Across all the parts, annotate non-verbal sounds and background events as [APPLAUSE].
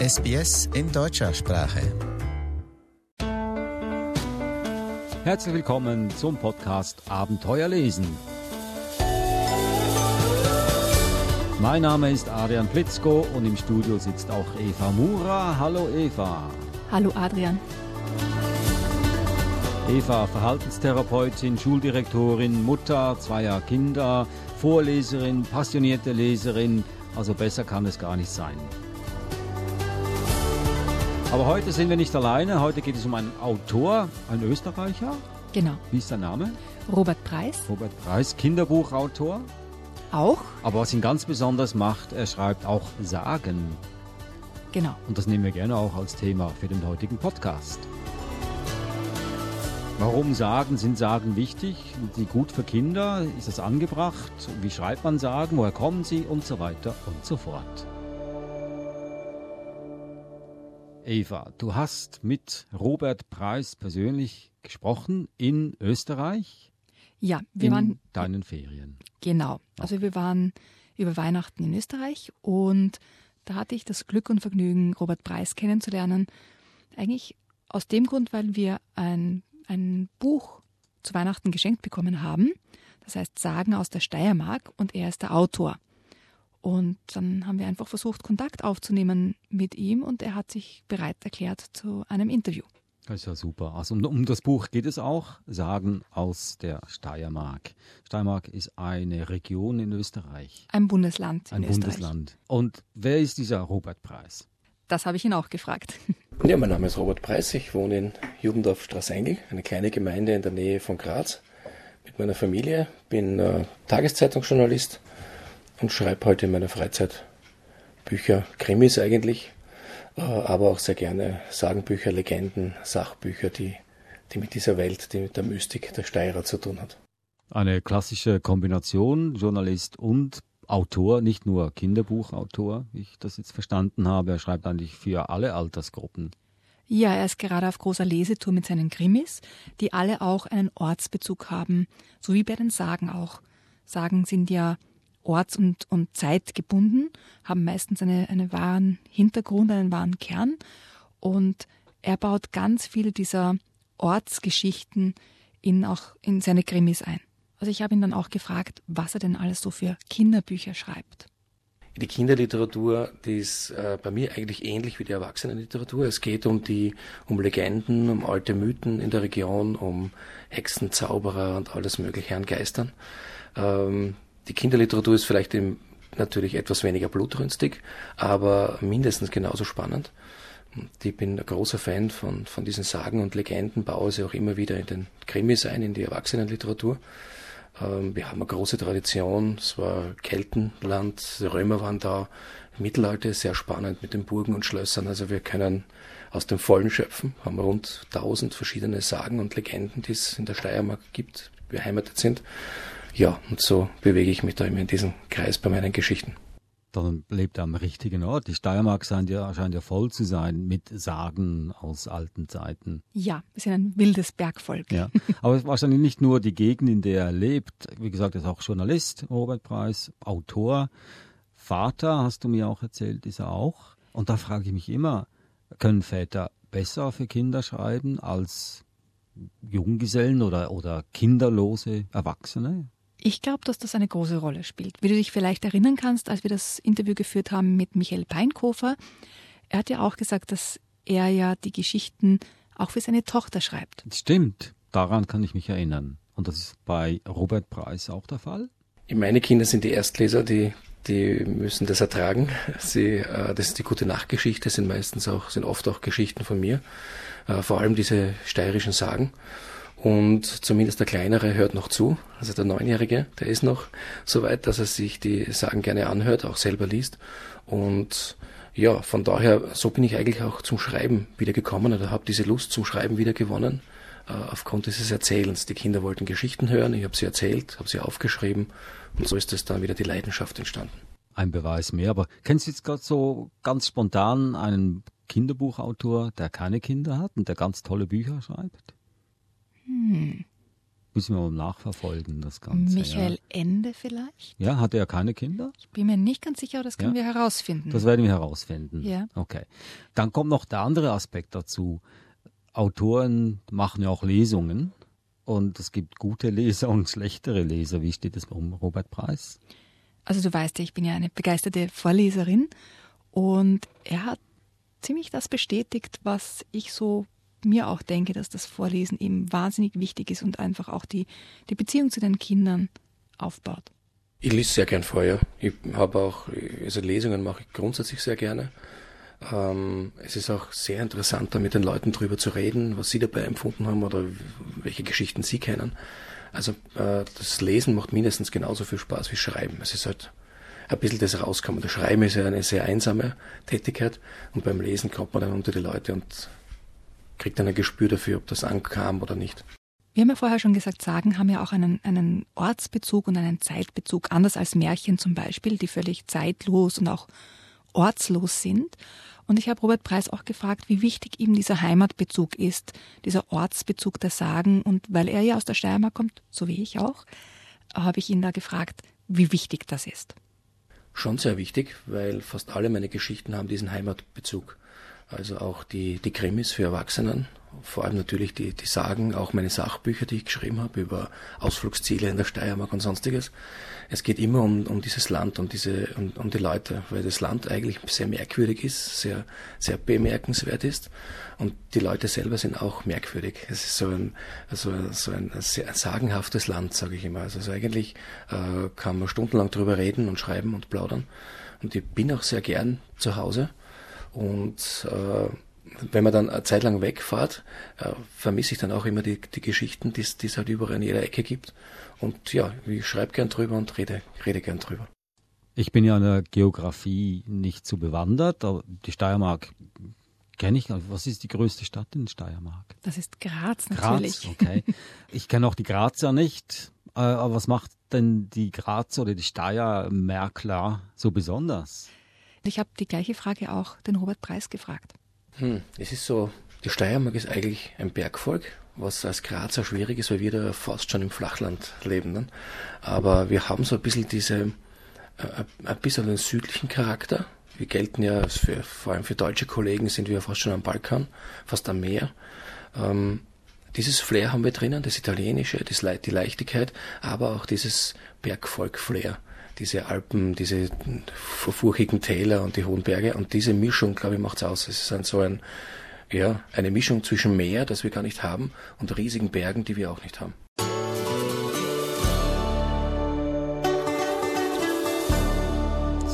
SBS in deutscher Sprache. Herzlich willkommen zum Podcast Abenteuer lesen. Mein Name ist Adrian Plitzko und im Studio sitzt auch Eva Mura. Hallo Eva. Hallo Adrian. Eva, Verhaltenstherapeutin, Schuldirektorin, Mutter zweier Kinder, Vorleserin, passionierte Leserin, also besser kann es gar nicht sein. Aber heute sind wir nicht alleine. Heute geht es um einen Autor, einen Österreicher. Genau. Wie ist sein Name? Robert Preis. Robert Preis, Kinderbuchautor. Auch. Aber was ihn ganz besonders macht, er schreibt auch Sagen. Genau. Und das nehmen wir gerne auch als Thema für den heutigen Podcast. Warum Sagen? Sind Sagen wichtig? Sind sie gut für Kinder? Ist das angebracht? Wie schreibt man Sagen? Woher kommen sie? Und so weiter und so fort. Eva, du hast mit Robert Preis persönlich gesprochen in Österreich. Ja, wir in waren deinen Ferien. genau. Also wir waren über Weihnachten in Österreich und da hatte ich das Glück und Vergnügen, Robert Preis kennenzulernen. Eigentlich aus dem Grund, weil wir ein, ein Buch zu Weihnachten geschenkt bekommen haben. Das heißt Sagen aus der Steiermark und er ist der Autor. Und dann haben wir einfach versucht, Kontakt aufzunehmen mit ihm und er hat sich bereit erklärt zu einem Interview. Das ist ja super. Also um, um das Buch geht es auch. Sagen aus der Steiermark. Steiermark ist eine Region in Österreich. Ein Bundesland Ein in Österreich. Bundesland. Und wer ist dieser Robert Preis? Das habe ich ihn auch gefragt. [LAUGHS] Ja, mein Name ist Robert Preis. Ich wohne in Jubendorf Straßengel, eine kleine Gemeinde in der Nähe von Graz. Mit meiner Familie bin äh, Tageszeitungsjournalist und schreibe heute in meiner Freizeit Bücher, Krimis eigentlich, äh, aber auch sehr gerne Sagenbücher, Legenden, Sachbücher, die, die mit dieser Welt, die mit der Mystik der Steirer zu tun hat. Eine klassische Kombination, Journalist und Autor, nicht nur Kinderbuchautor, wie ich das jetzt verstanden habe. Er schreibt eigentlich für alle Altersgruppen. Ja, er ist gerade auf großer Lesetour mit seinen Krimis, die alle auch einen Ortsbezug haben, so wie bei den Sagen auch. Sagen sind ja orts- und, und zeitgebunden, haben meistens eine, einen wahren Hintergrund, einen wahren Kern. Und er baut ganz viele dieser Ortsgeschichten in, auch in seine Krimis ein. Also ich habe ihn dann auch gefragt, was er denn alles so für Kinderbücher schreibt. Die Kinderliteratur, die ist äh, bei mir eigentlich ähnlich wie die Erwachsenenliteratur. Es geht um die, um Legenden, um alte Mythen in der Region, um Hexen, Zauberer und alles Mögliche an Geistern. Ähm, die Kinderliteratur ist vielleicht im, natürlich etwas weniger blutrünstig, aber mindestens genauso spannend. Ich bin ein großer Fan von, von diesen Sagen und Legenden, baue sie auch immer wieder in den Krimis ein, in die Erwachsenenliteratur. Ähm, Wir haben eine große Tradition, es war Keltenland, die Römer waren da, Mittelalter ist sehr spannend mit den Burgen und Schlössern, also wir können aus dem Vollen schöpfen, haben rund 1000 verschiedene Sagen und Legenden, die es in der Steiermark gibt, beheimatet sind. Ja, und so bewege ich mich da immer in diesem Kreis bei meinen Geschichten. Dann lebt er am richtigen Ort. Die Steiermark scheint ja, scheint ja voll zu sein mit Sagen aus alten Zeiten. Ja, wir sind ein wildes Bergvolk. Ja. Aber wahrscheinlich nicht nur die Gegend, in der er lebt. Wie gesagt, er ist auch Journalist, Robert Preis, Autor, Vater, hast du mir auch erzählt, ist er auch. Und da frage ich mich immer, können Väter besser für Kinder schreiben als Junggesellen oder, oder kinderlose Erwachsene? Ich glaube, dass das eine große Rolle spielt. Wie du dich vielleicht erinnern kannst, als wir das Interview geführt haben mit Michael Peinkofer, er hat ja auch gesagt, dass er ja die Geschichten auch für seine Tochter schreibt. Stimmt, daran kann ich mich erinnern. Und das ist bei Robert Preis auch der Fall? Meine Kinder sind die Erstleser, die, die müssen das ertragen. Sie, äh, das ist die gute Nachtgeschichte, sind meistens auch, sind oft auch Geschichten von mir. Äh, vor allem diese steirischen Sagen. Und zumindest der Kleinere hört noch zu. Also der Neunjährige, der ist noch so weit, dass er sich die Sagen gerne anhört, auch selber liest. Und ja, von daher, so bin ich eigentlich auch zum Schreiben wieder gekommen oder habe diese Lust zum Schreiben wieder gewonnen äh, aufgrund dieses Erzählens. Die Kinder wollten Geschichten hören, ich habe sie erzählt, habe sie aufgeschrieben und so ist es dann wieder die Leidenschaft entstanden. Ein Beweis mehr. Aber kennst du jetzt gerade so ganz spontan einen Kinderbuchautor, der keine Kinder hat und der ganz tolle Bücher schreibt? Hm. Müssen wir mal nachverfolgen, das Ganze. Michael ja. Ende vielleicht? Ja, hatte er keine Kinder? Ich bin mir nicht ganz sicher, aber das können Ja. wir herausfinden. Das werden wir herausfinden. Ja. Okay. Dann kommt noch der andere Aspekt dazu. Autoren machen ja auch Lesungen und es gibt gute Leser und schlechtere Leser. Wie steht es um Robert Preis? Also du weißt ja, ich bin ja eine begeisterte Vorleserin und er hat ziemlich das bestätigt, was ich so mir auch denke, dass das Vorlesen eben wahnsinnig wichtig ist und einfach auch die, die Beziehung zu den Kindern aufbaut. Ich lese sehr gern vor, ja. Ich habe auch, also Lesungen mache ich grundsätzlich sehr gerne. Ähm, es ist auch sehr interessant, da mit den Leuten drüber zu reden, was sie dabei empfunden haben oder welche Geschichten sie kennen. Also äh, das Lesen macht mindestens genauso viel Spaß wie Schreiben. Es ist halt ein bisschen das Rauskommen. Das Schreiben ist ja eine sehr einsame Tätigkeit und beim Lesen kommt man dann unter die Leute und kriegt dann ein Gespür dafür, ob das ankam oder nicht. Wir haben ja vorher schon gesagt, Sagen haben ja auch einen, einen Ortsbezug und einen Zeitbezug, anders als Märchen zum Beispiel, die völlig zeitlos und auch ortslos sind. Und ich habe Robert Preis auch gefragt, wie wichtig ihm dieser Heimatbezug ist, dieser Ortsbezug der Sagen. Und weil er ja aus der Steiermark kommt, so wie ich auch, habe ich ihn da gefragt, wie wichtig das ist. Schon sehr wichtig, weil fast alle meine Geschichten haben diesen Heimatbezug. Also auch die, die Krimis für Erwachsenen, vor allem natürlich die, die Sagen, auch meine Sachbücher, die ich geschrieben habe über Ausflugsziele in der Steiermark und sonstiges. Es geht immer um, um dieses Land, um diese, um, um die Leute, weil das Land eigentlich sehr merkwürdig ist, sehr, sehr bemerkenswert ist. Und die Leute selber sind auch merkwürdig. Es ist so ein, also so ein sehr sagenhaftes Land, sage ich immer. Also, also eigentlich äh, kann man stundenlang drüber reden und schreiben und plaudern. Und ich bin auch sehr gern zu Hause. Und äh, wenn man dann eine Zeit lang wegfährt, äh, vermisse ich dann auch immer die, die Geschichten, die es halt überall in jeder Ecke gibt. Und ja, ich schreibe gern drüber und rede, rede gern drüber. Ich bin ja in der Geografie nicht so bewandert, aber die Steiermark kenne ich. Was ist die größte Stadt in Steiermark? Das ist Graz natürlich. Graz, okay. [LAUGHS] Ich kenne auch die Grazer nicht. Äh, aber was macht denn die Grazer oder die Steiermärkler so besonders? Ich habe die gleiche Frage auch den Robert Preis gefragt. Hm, es ist so, die Steiermark ist eigentlich ein Bergvolk, was als Grazer schwierig ist, weil wir da fast schon im Flachland leben. Ne? Aber wir haben so ein bisschen diese, äh, ein bisschen einen südlichen Charakter. Wir gelten ja, für, vor allem für deutsche Kollegen sind wir fast schon am Balkan, fast am Meer. Ähm, dieses Flair haben wir drinnen, das Italienische, das Le die Leichtigkeit, aber auch dieses Bergvolk-Flair diese Alpen, diese furchigen Täler und die hohen Berge. Und diese Mischung, glaube ich, macht's aus. Es ist ein, so ein, ja, eine Mischung zwischen Meer, das wir gar nicht haben, und riesigen Bergen, die wir auch nicht haben.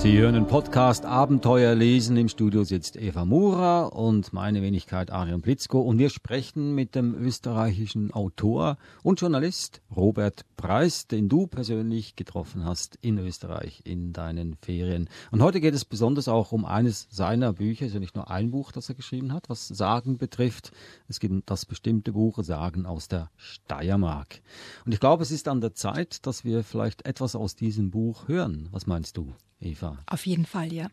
Sie hören den Podcast Abenteuer lesen. Im Studio sitzt Eva Mura und meine Wenigkeit Arian Blitzko. Und wir sprechen mit dem österreichischen Autor und Journalist Robert Preis, den du persönlich getroffen hast in Österreich in deinen Ferien. Und heute geht es besonders auch um eines seiner Bücher. Ja nicht nur ein Buch, das er geschrieben hat, was Sagen betrifft. Es gibt das bestimmte Buch Sagen aus der Steiermark. Und ich glaube, es ist an der Zeit, dass wir vielleicht etwas aus diesem Buch hören. Was meinst du? Eva. Auf jeden Fall, ja.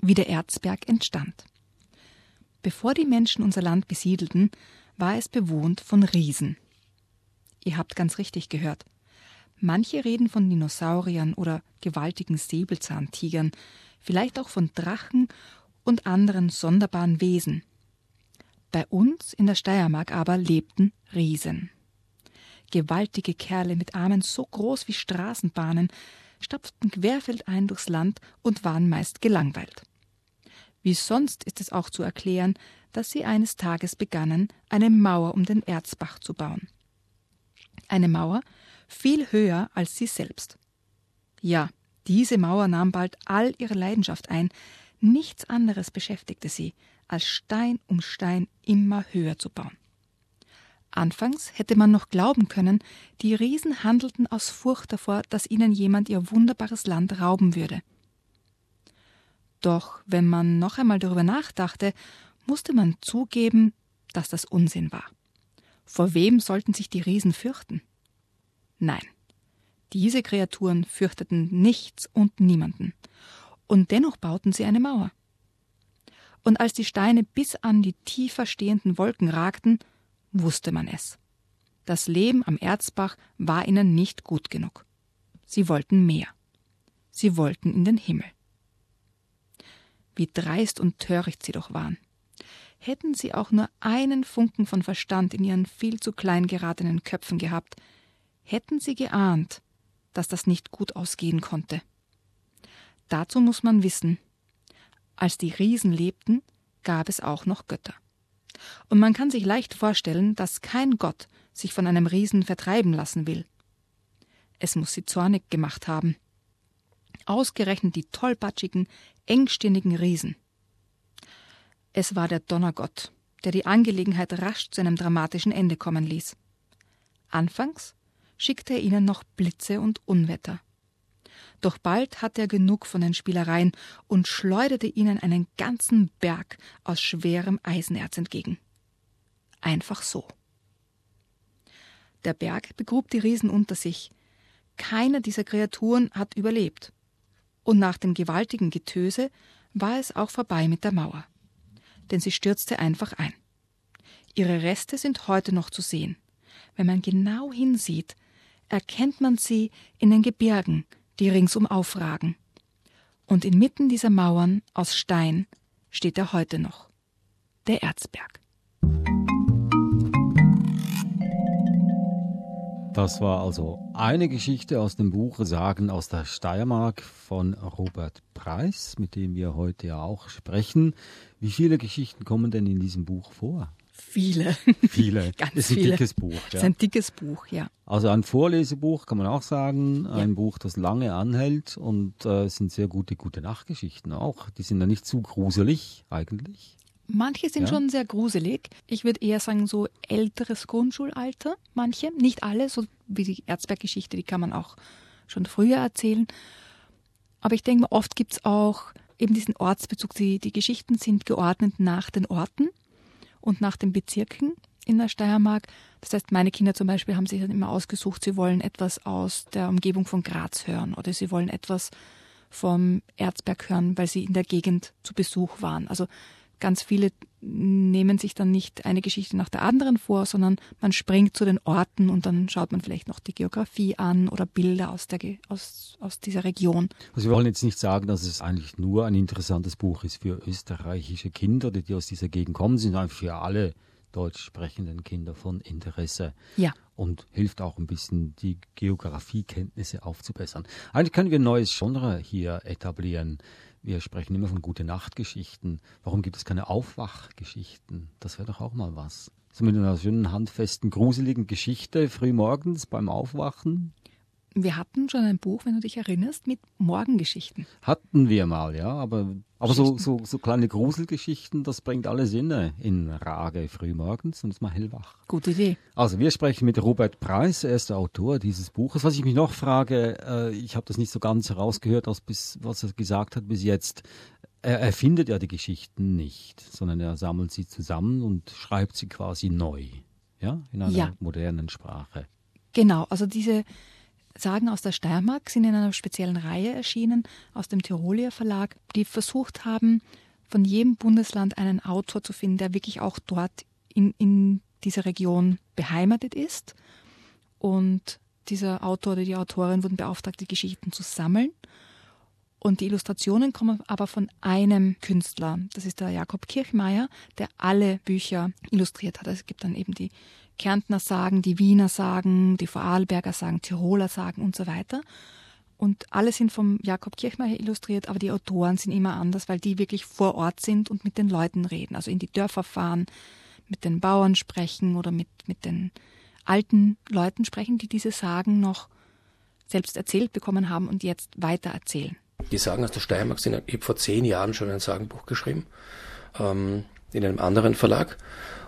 Wie der Erzberg entstand. Bevor die Menschen unser Land besiedelten, war es bewohnt von Riesen. Ihr habt ganz richtig gehört. Manche reden von Dinosauriern oder gewaltigen Säbelzahntigern, vielleicht auch von Drachen und anderen sonderbaren Wesen. Bei uns in der Steiermark aber lebten Riesen. Gewaltige Kerle mit Armen so groß wie Straßenbahnen stapften querfeldein durchs Land und waren meist gelangweilt. Wie sonst ist es auch zu erklären, dass sie eines Tages begannen, eine Mauer um den Erzbach zu bauen. Eine Mauer viel höher als sie selbst. Ja, diese Mauer nahm bald all ihre Leidenschaft ein, nichts anderes beschäftigte sie, als Stein um Stein immer höher zu bauen. Anfangs hätte man noch glauben können, die Riesen handelten aus Furcht davor, dass ihnen jemand ihr wunderbares Land rauben würde. Doch wenn man noch einmal darüber nachdachte, musste man zugeben, dass das Unsinn war. Vor wem sollten sich die Riesen fürchten? Nein, diese Kreaturen fürchteten nichts und niemanden. Und dennoch bauten sie eine Mauer. und als die Steine bis an die tiefer stehenden Wolken ragten, wusste man es. Das Leben am Erzbach war ihnen nicht gut genug. Sie wollten mehr. Sie wollten in den Himmel. Wie dreist und töricht sie doch waren. Hätten sie auch nur einen Funken von Verstand in ihren viel zu klein geratenen Köpfen gehabt, hätten sie geahnt, dass das nicht gut ausgehen konnte. Dazu muss man wissen, als die Riesen lebten, gab es auch noch Götter. Und man kann sich leicht vorstellen, dass kein Gott sich von einem Riesen vertreiben lassen will. Es muss sie zornig gemacht haben. Ausgerechnet die tollpatschigen, engstirnigen Riesen. Es war der Donnergott, der die Angelegenheit rasch zu einem dramatischen Ende kommen ließ. Anfangs schickte er ihnen noch Blitze und Unwetter. Doch bald hatte er genug von den Spielereien und schleuderte ihnen einen ganzen Berg aus schwerem Eisenerz entgegen. Einfach so. Der Berg begrub die Riesen unter sich. Keine dieser Kreaturen hat überlebt. Und nach dem gewaltigen Getöse war es auch vorbei mit der Mauer. Denn sie stürzte einfach ein. Ihre Reste sind heute noch zu sehen. Wenn man genau hinsieht, erkennt man sie in den Gebirgen, die ringsum aufragen. Und inmitten dieser Mauern aus Stein steht er heute noch, der Erzberg. Das war also eine Geschichte aus dem Buch Sagen aus der Steiermark von Robert Preis, mit dem wir heute ja auch sprechen. Wie viele Geschichten kommen denn in diesem Buch vor? Viele. Viele. [LAUGHS] Ganz das ist ein viele. dickes Buch. Das Ja. ist ein dickes Buch, ja. Also ein Vorlesebuch kann man auch sagen, ein Buch, das lange anhält und äh, sind sehr gute gute Nachtgeschichten auch. Die sind ja nicht zu gruselig eigentlich. Manche sind Ja. schon sehr gruselig. Ich würde eher sagen, so älteres Grundschulalter, manche. Nicht alle, so wie die Erzberg-Geschichte, die kann man auch schon früher erzählen. Aber ich denke, mal, oft gibt es auch eben diesen Ortsbezug. Die, die Geschichten sind geordnet nach den Orten und nach den Bezirken in der Steiermark. Das heißt, meine Kinder zum Beispiel haben sich dann immer ausgesucht, sie wollen etwas aus der Umgebung von Graz hören oder sie wollen etwas vom Erzberg hören, weil sie in der Gegend zu Besuch waren. Also ganz viele nehmen sich dann nicht eine Geschichte nach der anderen vor, sondern man springt zu den Orten und dann schaut man vielleicht noch die Geografie an oder Bilder aus, der, aus, aus dieser Region. Also wir wollen jetzt nicht sagen, dass es eigentlich nur ein interessantes Buch ist für österreichische Kinder, die aus dieser Gegend kommen, sind einfach für alle deutsch sprechenden Kinder von Interesse. Ja. Und hilft auch ein bisschen, die Geografiekenntnisse aufzubessern. Eigentlich können wir ein neues Genre hier etablieren. Wir sprechen immer von gute Nachtgeschichten. Warum gibt es keine Aufwachgeschichten? Das wäre doch auch mal was. So mit einer schönen, handfesten, gruseligen Geschichte frühmorgens beim Aufwachen. Wir hatten schon ein Buch, wenn du dich erinnerst, mit Morgengeschichten. Hatten wir mal, ja, aber, aber so, so, so kleine Gruselgeschichten, das bringt alle Sinne in Rage frühmorgens und ist mal hellwach. Gute Idee. Also wir sprechen mit Robert Preis, er ist der Autor dieses Buches. Was ich mich noch frage, äh, ich habe das nicht so ganz herausgehört, aus bis, was er gesagt hat bis jetzt. Er erfindet ja die Geschichten nicht, sondern er sammelt sie zusammen und schreibt sie quasi neu, ja, in einer Ja. modernen Sprache. Genau, also diese Sagen aus der Steiermark sind in einer speziellen Reihe erschienen aus dem Tirolier Verlag, die versucht haben, von jedem Bundesland einen Autor zu finden, der wirklich auch dort in, in dieser Region beheimatet ist. Und dieser Autor oder die Autorin wurden beauftragt, die Geschichten zu sammeln. Und die Illustrationen kommen aber von einem Künstler. Das ist der Jakob Kirchmeier, der alle Bücher illustriert hat. Also es gibt dann eben die Kärntner Sagen, die Wiener Sagen, die Vorarlberger Sagen, Tiroler Sagen und so weiter. Und alle sind vom Jakob Kirchmeier illustriert, aber die Autoren sind immer anders, weil die wirklich vor Ort sind und mit den Leuten reden. Also in die Dörfer fahren, mit den Bauern sprechen oder mit, mit den alten Leuten sprechen, die diese Sagen noch selbst erzählt bekommen haben und jetzt weiter erzählen. Die Sagen aus der Steiermark sind, ich habe vor zehn Jahren schon ein Sagenbuch geschrieben, ähm, in einem anderen Verlag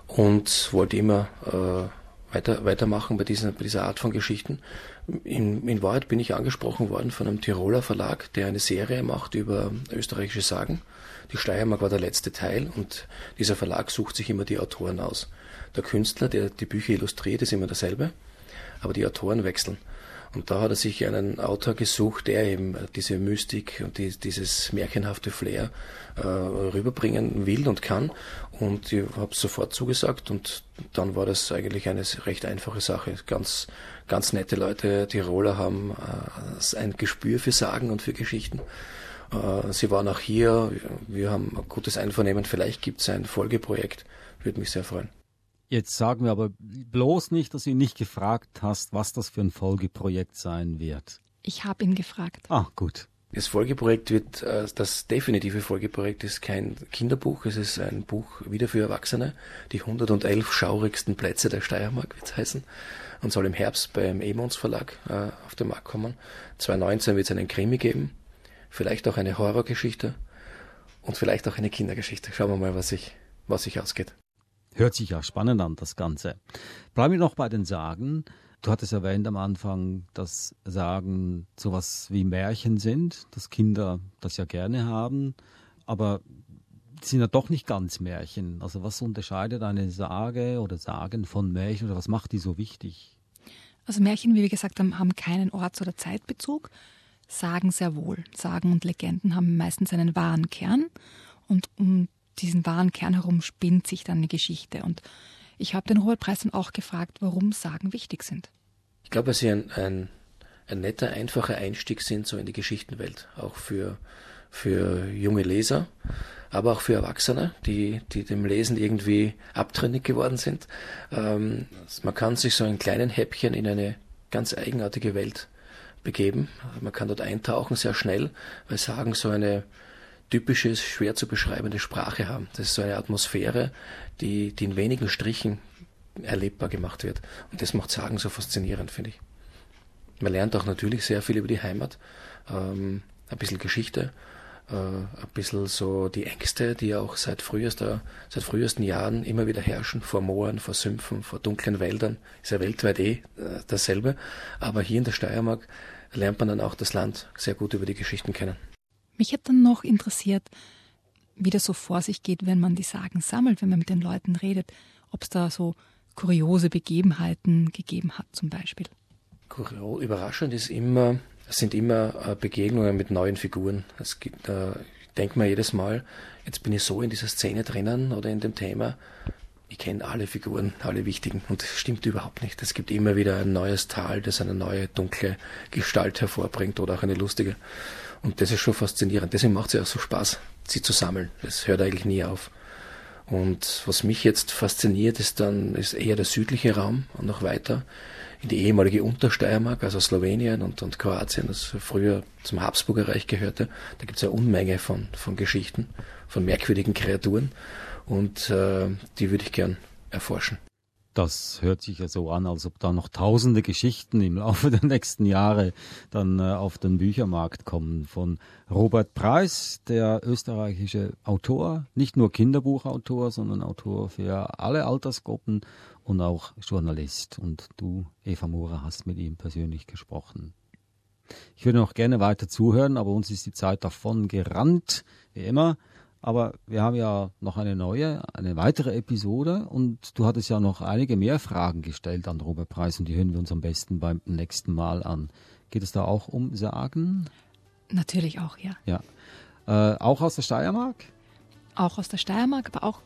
und wollte immer äh, weiter, weitermachen bei dieser, bei dieser Art von Geschichten. In, in Wahrheit bin ich angesprochen worden von einem Tiroler Verlag, der eine Serie macht über österreichische Sagen. Die Steiermark war der letzte Teil und dieser Verlag sucht sich immer die Autoren aus. Der Künstler, der die Bücher illustriert, ist immer derselbe, aber die Autoren wechseln. Und da hat er sich einen Autor gesucht, der eben diese Mystik und die, dieses märchenhafte Flair äh, rüberbringen will und kann. Und ich habe sofort zugesagt und dann war das eigentlich eine recht einfache Sache. Ganz, ganz nette Leute, Tiroler haben äh, ein Gespür für Sagen und für Geschichten. Äh, sie waren auch hier, wir haben ein gutes Einvernehmen, vielleicht gibt es ein Folgeprojekt, würde mich sehr freuen. Jetzt sagen wir aber bloß nicht, dass du ihn nicht gefragt hast, was das für ein Folgeprojekt sein wird. Ich habe ihn gefragt. Ah, gut. Das Folgeprojekt wird, äh, das definitive Folgeprojekt ist kein Kinderbuch, es ist ein Buch wieder für Erwachsene. Die 111 schaurigsten Plätze der Steiermark wird es heißen und soll im Herbst beim Emons Verlag äh, auf den Markt kommen. 2019 wird es einen Krimi geben, vielleicht auch eine Horrorgeschichte und vielleicht auch eine Kindergeschichte. Schauen wir mal, was sich, was sich ausgeht. Hört sich ja spannend an, das Ganze. Bleiben wir noch bei den Sagen. Du hattest erwähnt am Anfang, dass Sagen sowas wie Märchen sind, dass Kinder das ja gerne haben, aber sind ja doch nicht ganz Märchen. Also was unterscheidet eine Sage oder Sagen von Märchen oder was macht die so wichtig? Also Märchen, wie wir gesagt haben, haben keinen Orts- oder Zeitbezug. Sagen sehr wohl. Sagen und Legenden haben meistens einen wahren Kern und um diesen wahren Kern herum spinnt sich dann eine Geschichte. Und ich habe den Robert Preis dann auch gefragt, warum Sagen wichtig sind. Ich glaube, dass sie ein, ein, ein netter, einfacher Einstieg sind so in die Geschichtenwelt, auch für, für junge Leser, aber auch für Erwachsene, die, die dem Lesen irgendwie abtrünnig geworden sind. Ähm, man kann sich so in kleinen Häppchen in eine ganz eigenartige Welt begeben. Man kann dort eintauchen sehr schnell, weil Sagen so eine typische, schwer zu beschreibende Sprache haben. Das ist so eine Atmosphäre, die, die in wenigen Strichen erlebbar gemacht wird. Und das macht Sagen so faszinierend, finde ich. Man lernt auch natürlich sehr viel über die Heimat, ähm, ein bisschen Geschichte, äh, ein bisschen so die Ängste, die auch seit, frühester, seit frühesten Jahren immer wieder herrschen, vor Mooren, vor Sümpfen, vor dunklen Wäldern. Ist ja weltweit eh äh, dasselbe. Aber hier in der Steiermark lernt man dann auch das Land sehr gut über die Geschichten kennen. Mich hat dann noch interessiert, wie das so vor sich geht, wenn man die Sagen sammelt, wenn man mit den Leuten redet, ob es da so kuriose Begebenheiten gegeben hat zum Beispiel. Überraschend ist immer, es sind immer äh, Begegnungen mit neuen Figuren. Es gibt, äh, ich denke mir jedes Mal, jetzt bin ich so in dieser Szene drinnen oder in dem Thema, ich kenne alle Figuren, alle wichtigen und das stimmt überhaupt nicht. Es gibt immer wieder ein neues Tal, das eine neue dunkle Gestalt hervorbringt oder auch eine lustige. Und das ist schon faszinierend. Deswegen macht es ja auch so Spaß, sie zu sammeln. Das hört eigentlich nie auf. Und was mich jetzt fasziniert, ist dann ist eher der südliche Raum und noch weiter in die ehemalige Untersteiermark, also Slowenien und, und Kroatien, das früher zum Habsburger Reich gehörte. Da gibt es eine Unmenge von, von Geschichten, von merkwürdigen Kreaturen und äh, die würde ich gern erforschen. Das hört sich ja so an, als ob da noch tausende Geschichten im Laufe [LAUGHS] der nächsten Jahre dann äh, auf den Büchermarkt kommen. Von Robert Preis, der österreichische Autor, nicht nur Kinderbuchautor, sondern Autor für alle Altersgruppen und auch Journalist. Und du, Eva Mura, hast mit ihm persönlich gesprochen. Ich würde noch gerne weiter zuhören, aber uns ist die Zeit davon gerannt, wie immer. Aber wir haben ja noch eine neue, eine weitere Episode und du hattest ja noch einige mehr Fragen gestellt an Robert Preis und die hören wir uns am besten beim nächsten Mal an. Geht es da auch um Sagen? Natürlich auch, ja. Ja. Äh, auch aus der Steiermark? Auch aus der Steiermark, aber auch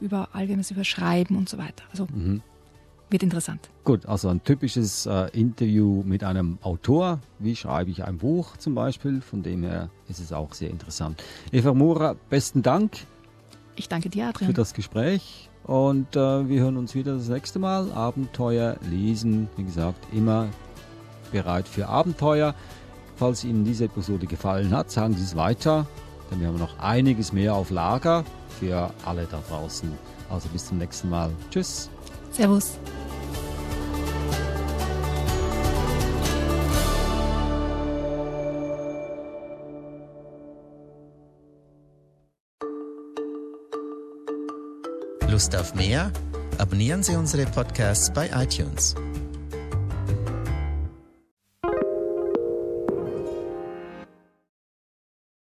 über allgemeines Überschreiben und so weiter. Also mhm wird interessant. Gut, also ein typisches äh, Interview mit einem Autor. Wie schreibe ich ein Buch zum Beispiel? Von dem her ist es auch sehr interessant. Eva Mura, besten Dank. Ich danke dir, Adrian. Für das Gespräch. Und äh, wir hören uns wieder das nächste Mal. Abenteuer lesen, wie gesagt, immer bereit für Abenteuer. Falls Ihnen diese Episode gefallen hat, sagen Sie es weiter, denn wir haben noch einiges mehr auf Lager für alle da draußen. Also bis zum nächsten Mal. Tschüss. Servus. Lust auf mehr? Abonnieren Sie unsere Podcasts bei iTunes.